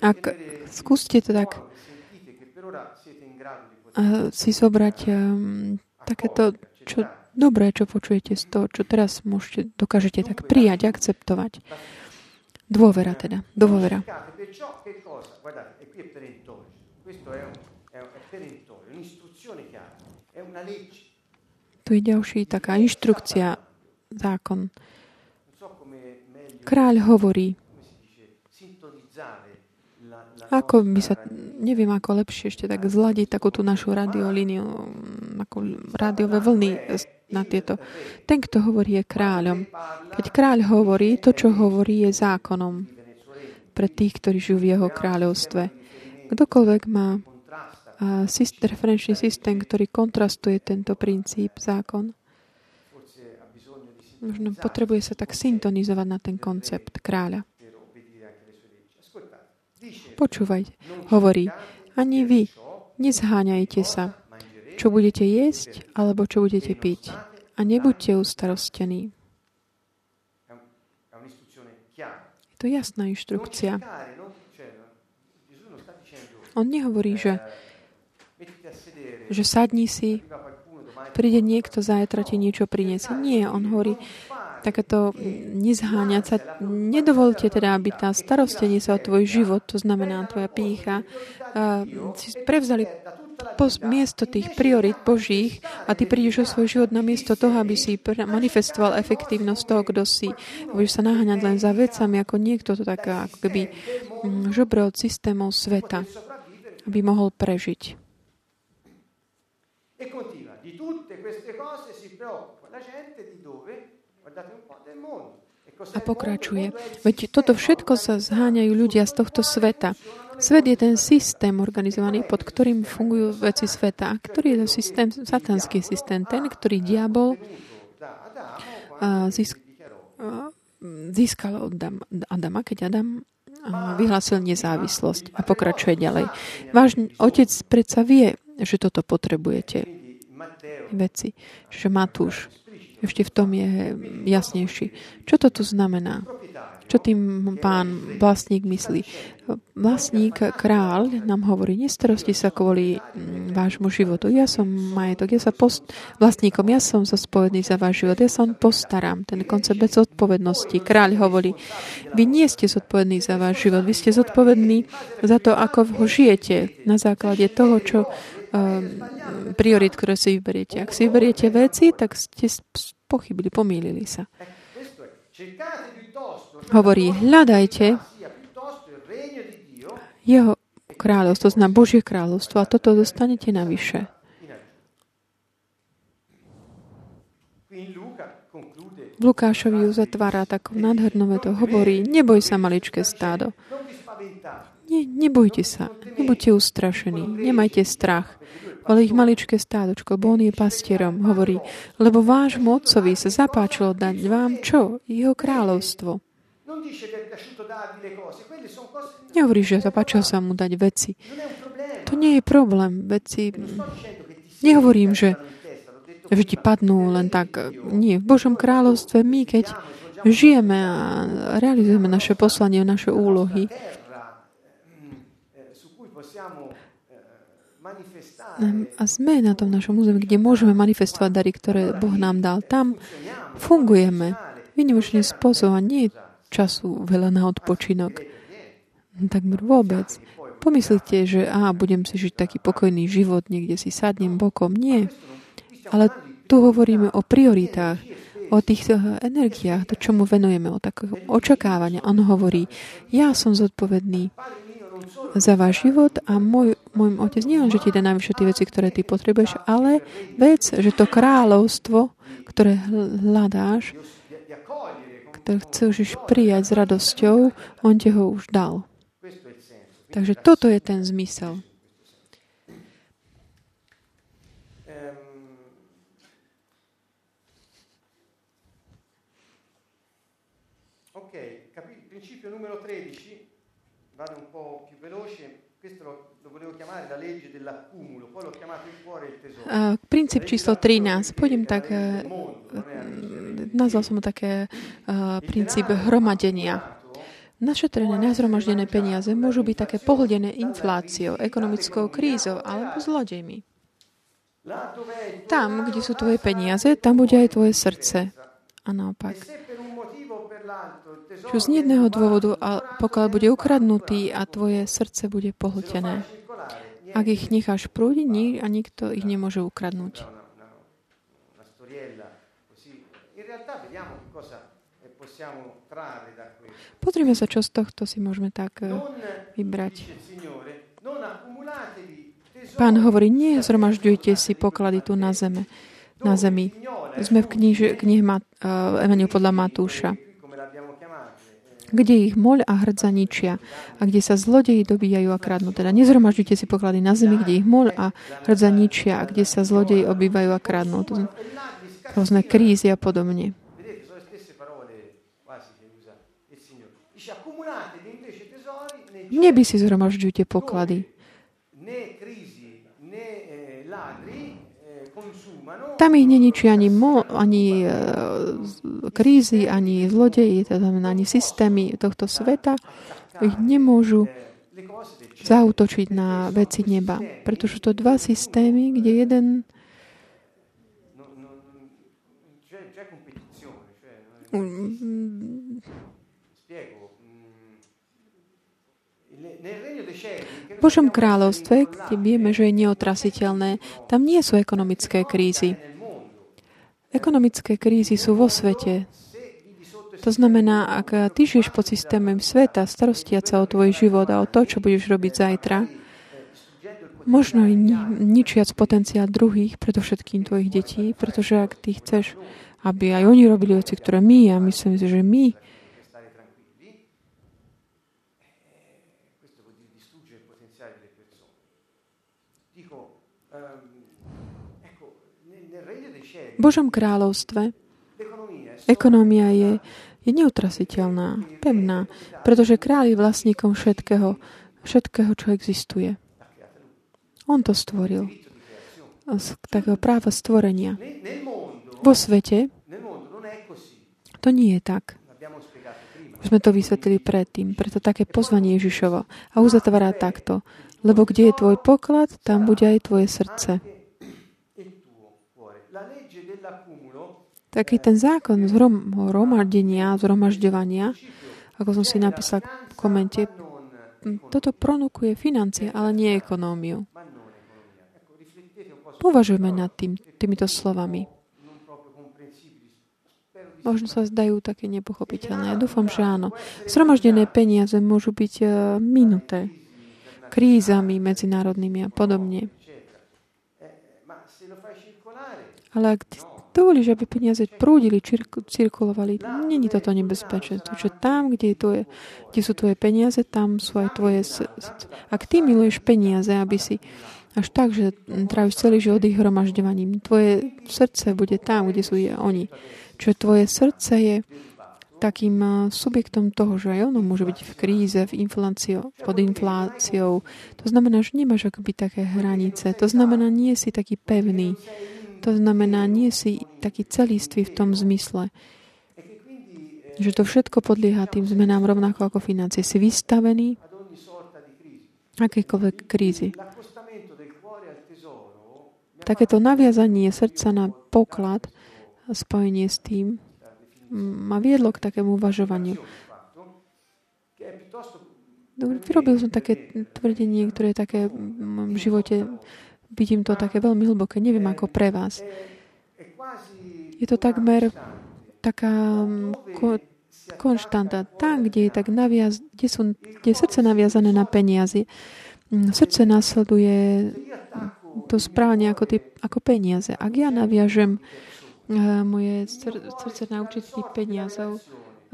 ak skúste to tak si zobrať um, takéto, čo dobré, čo počujete z toho, čo teraz môžete, dokážete tak prijať, akceptovať. Dôvera teda, dôvera. Tu je ďalší taká inštrukcia, zákon. Kráľ hovorí, ako by sa, neviem, ako lepšie ešte tak zladiť takú tú našu radiolíniu, ako rádiové vlny na tieto. Ten, kto hovorí, je kráľom. Keď kráľ hovorí, to, čo hovorí, je zákonom pre tých, ktorí žijú v jeho kráľovstve. Kdokoľvek má systém, referenčný systém, ktorý kontrastuje tento princíp, zákon. Možno potrebuje sa tak syntonizovať na ten koncept kráľa. Počúvajte, hovorí, ani vy nezháňajte sa, čo budete jesť alebo čo budete piť a nebuďte ustarostení. Je to jasná inštrukcia. On nehovorí, že že sadni si, príde niekto zajtra ti niečo priniesie. Nie, on hovorí, takéto nezháňať sa. Nedovolte teda, aby tá starostenie sa o tvoj život, to znamená tvoja pícha, si prevzali miesto tých priorit Božích a ty prídeš o svoj život na miesto toho, aby si manifestoval efektívnosť toho, kto si. Budeš sa naháňať len za vecami, ako niekto to tak ako keby mm, žobre od systémov sveta, aby mohol prežiť. A pokračuje. Veď toto všetko sa zháňajú ľudia z tohto sveta. Svet je ten systém organizovaný, pod ktorým fungujú veci sveta. A ktorý je to systém, satanský systém? Ten, ktorý diabol získal od Adama, keď Adam vyhlásil nezávislosť a pokračuje ďalej. Váš otec predsa vie, že toto potrebujete. Veci. Že Matúš ešte v tom je jasnejší. Čo to tu znamená? Čo tým pán vlastník myslí? Vlastník, král nám hovorí, nestarosti sa kvôli mm, vášmu životu. Ja som majetok, ja sa post... vlastníkom, ja som zodpovedný za váš život, ja sa postaram. Ten koncept bez zodpovednosti. Kráľ hovorí, vy nie ste zodpovední za váš život, vy ste zodpovední za to, ako ho žijete na základe toho, čo um, priorit, ktoré si vyberiete. Ak si vyberiete veci, tak ste pochybili, pomýlili sa. Hovorí, hľadajte jeho kráľovstvo, zna Božie kráľovstvo a toto dostanete navyše. V Lukášovi uzatvára takou nádhernou to hovorí, neboj sa maličké stádo. Nie, nebojte sa, nebuďte ustrašení, nemajte strach. Ale ich maličké stádočko, bo on je pastierom, hovorí, lebo váš otcovi sa zapáčilo dať vám čo? Jeho kráľovstvo. Nehovorí, že zapáčilo sa mu dať veci. To nie je problém. Veci... Nehovorím, že, ti padnú len tak. Nie. V Božom kráľovstve my, keď žijeme a realizujeme naše poslanie, naše úlohy, a sme na tom našom území, kde môžeme manifestovať dary, ktoré Boh nám dal. Tam fungujeme vynimočným spôsobom a nie času veľa na odpočinok. Takmer vôbec. Pomyslíte, že á, budem si žiť taký pokojný život, niekde si sadnem bokom. Nie. Ale tu hovoríme o prioritách, o tých energiách, to, čomu venujeme, o takého očakávania. On hovorí, ja som zodpovedný za váš život a môj, môj otec nie len, že ti dá najvyššie tie veci, ktoré ty potrebuješ, ale vec, že to kráľovstvo, ktoré hľadáš, ktoré chceš prijať s radosťou, on ti ho už dal. Takže toto je ten zmysel. Vado un po' più veloce, princíp číslo 13. Pôjdem tak, nazval som ho také princíp hromadenia. Našetrené, nezhromaždené peniaze môžu byť také pohldené infláciou, ekonomickou krízou alebo zlodejmi. Tam, kde sú tvoje peniaze, tam bude aj tvoje srdce. A naopak. Čo z jedného dôvodu, pokiaľ bude ukradnutý a tvoje srdce bude pohltené. Ak ich necháš prúdiť, a nikto ich nemôže ukradnúť. Pozrime sa, čo z tohto si môžeme tak eh, vybrať. Pán hovorí, nie zhromažďujte si poklady tu na zeme, na zemi. Sme v knihe, knihe uh, Evangeliu podľa Matúša kde ich moľ a hrdza ničia a kde sa zlodeji dobíjajú a kradnú. Teda nezhromažďujte si poklady na zemi, kde ich moľ a hrdza ničia a kde sa zlodeji obývajú a kradnú. To rôzne krízy a podobne. Neby si zhromažďujte poklady. Tam ich neničí ani, mo, ani e, krízy, ani zlodeji, teda ani systémy tohto sveta. Ich nemôžu zautočiť na veci neba. Pretože to dva systémy, kde jeden v Božom kráľovstve, kde vieme, že je neotrasiteľné, tam nie sú ekonomické krízy. Ekonomické krízy sú vo svete. To znamená, ak ty žiješ pod systémem sveta, starostiaca o tvoj život a o to, čo budeš robiť zajtra, možno ničiac potenciál druhých, predovšetkým tvojich detí, pretože ak ty chceš, aby aj oni robili veci, ktoré my, a myslím si, že my V Božom kráľovstve ekonomia je, je neutrasiteľná, pevná, pretože kráľ je vlastníkom všetkého, všetkého, čo existuje. On to stvoril. Z takého práva stvorenia. Vo svete to nie je tak. Už sme to vysvetlili predtým. Preto také pozvanie Ježišovo. A uzatvára takto. Lebo kde je tvoj poklad, tam bude aj tvoje srdce. Taký ten zákon zhromaždenia, zhromažďovania, ako som si napísal v komente, toto pronúkuje financie, ale nie ekonómiu. Uvažujme nad tým, týmito slovami. Možno sa zdajú také nepochopiteľné. Ja dúfam, že áno. Zhromaždené peniaze môžu byť uh, minuté krízami medzinárodnými a podobne. Ale ak dovolíš, aby peniaze prúdili, cirku- cirkulovali, není toto nebezpečné. Že tam, kde, je tvoje, kde sú tvoje peniaze, tam sú aj tvoje. Ak ty miluješ peniaze, aby si až tak, že tráviš celý život ich hromažďovaním, tvoje srdce bude tam, kde sú oni. Čiže tvoje srdce je takým eh, subjektom toho, že aj ono môže byť v kríze, v infláciu, pod infláciou. To znamená, že nemáš akoby také hranice. To znamená, nie si taký pevný. To znamená, nie si taký celistvý v tom zmysle, že to všetko podlieha tým zmenám rovnako ako financie. Si vystavený akékoľvek krízy. Takéto naviazanie srdca na poklad a spojenie s tým ma viedlo k takému uvažovaniu. Vyrobil som také tvrdenie, ktoré je také v živote, vidím to také veľmi hlboké, neviem ako pre vás. Je to takmer taká mm, ko, konštanta. Tam, kde je tak naviaz, kde, sú, kde je srdce naviazané na peniaze, mm, srdce následuje to správne ako, tie, ako peniaze. Ak ja naviažem eh, moje sr- srdce na určitých peniazov,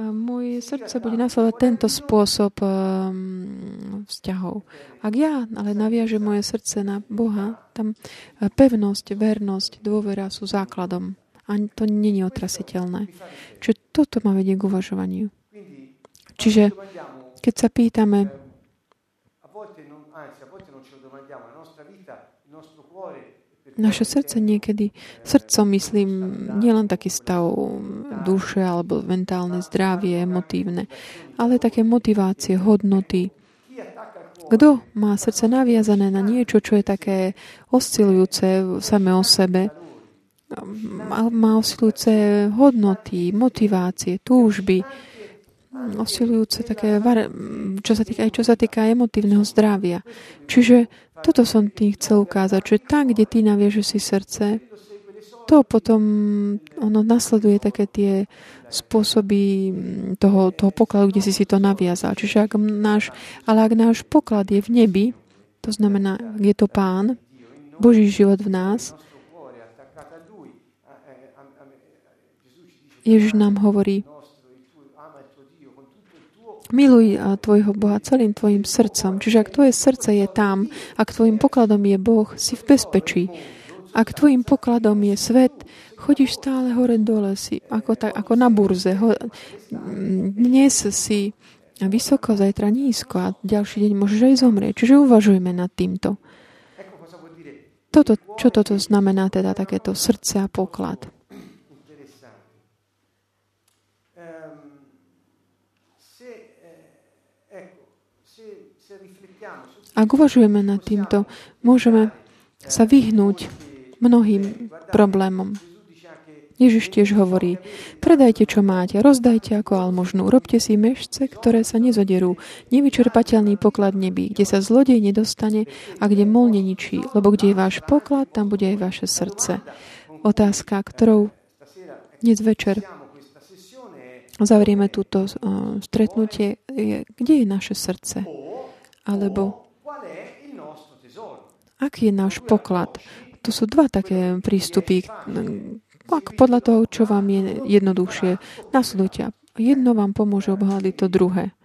moje srdce bude nasledovať tento spôsob um, vzťahov. Ak ja ale naviažem moje srdce na Boha, tam eh, pevnosť, vernosť, dôvera sú základom. A to je otrasiteľné. Čiže toto ma vedie k uvažovaniu. Čiže keď sa pýtame, naše srdce niekedy, srdcom myslím nielen taký stav duše alebo mentálne zdravie, emotívne, ale také motivácie, hodnoty. Kto má srdce naviazané na niečo, čo je také oscilujúce same o sebe, má oscilujúce hodnoty, motivácie, túžby, oscilujúce také, čo sa týka, aj čo sa týka emotívneho zdravia. Čiže toto som tým chcel ukázať, že tam, kde ty naviažeš si srdce, to potom ono nasleduje také tie spôsoby toho, toho pokladu, kde si si to naviazal. Čiže ak náš, ale ak náš poklad je v nebi, to znamená, ak je to Pán, Boží život v nás, nostro cuore è miluj tvojho Boha celým tvojim srdcom. Čiže ak tvoje srdce je tam, ak tvojim pokladom je Boh, si v bezpečí. Ak tvojim pokladom je svet, chodíš stále hore dole, si ako, tak, ako na burze. Ho, dnes si vysoko, zajtra nízko a ďalší deň môžeš aj zomrieť. Čiže uvažujme nad týmto. Toto, čo toto znamená teda takéto srdce a poklad? Ak uvažujeme nad týmto, môžeme sa vyhnúť mnohým problémom. Ježiš tiež hovorí, predajte, čo máte, rozdajte ako almožnú, robte si mešce, ktoré sa nezoderú, nevyčerpateľný poklad nebí, kde sa zlodej nedostane a kde mol neničí, lebo kde je váš poklad, tam bude aj vaše srdce. Otázka, ktorou dnes večer zavrieme túto uh, stretnutie, je, kde je naše srdce? Alebo qual è il nostro tesoro aký je náš poklad? To sú dva také prístupy. Ak podľa toho, čo vám je jednoduchšie, nasledujte. Jedno vám pomôže obhľadiť to druhé.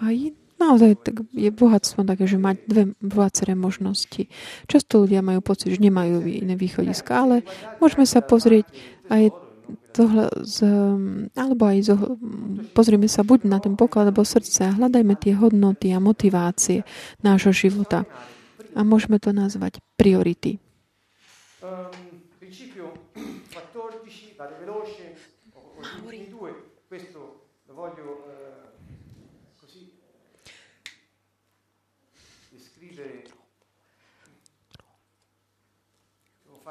A je, naozaj tak je bohatstvo také, že mať dve viaceré možnosti. Často ľudia majú pocit, že nemajú iné východiska, ale môžeme sa pozrieť aj tohle z, alebo aj zo, pozrieme sa buď na ten poklad alebo srdce a hľadajme tie hodnoty a motivácie nášho života. A môžeme to nazvať priority. Ehm, principio 14, vado veloce, ho, ho gli ultimi due, questo lo voglio eh,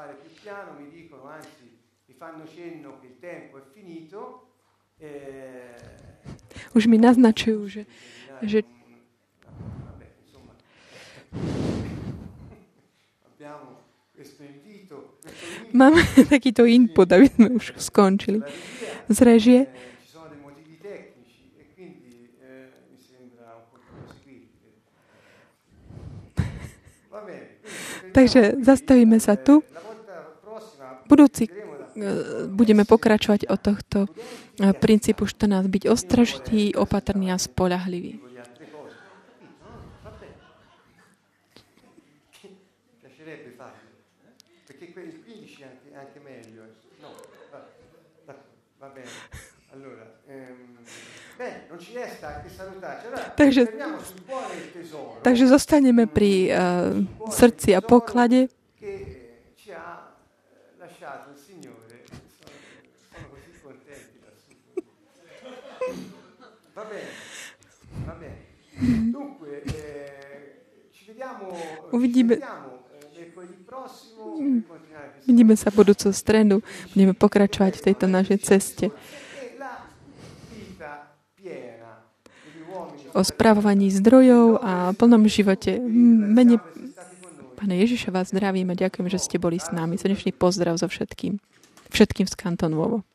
fare più piano, mi dicono, anzi fanno cenno che il tempo è finito. eh, Už mi naznačujú, že, že máme takýto input, aby sme už skončili. Z režie Eh, e quindi eh. Va bene. quindi Takže zastavíme sa tu. Budúci e, budeme pokračovať od tohto e, princípu 14, byť ostražitý, opatrný a spolahlivý. di altre cose. Capito? No? Va bene. Mi questa Vidíme sa budúcu stredu. Budeme pokračovať v tejto našej ceste e o spravovaní zdrojov a plnom živote. V Mene. Pane Ježiša vás zdravím a ďakujem, že ste boli s nami. Srdečný pozdrav so všetkým. Všetkým z Kanton Vovo.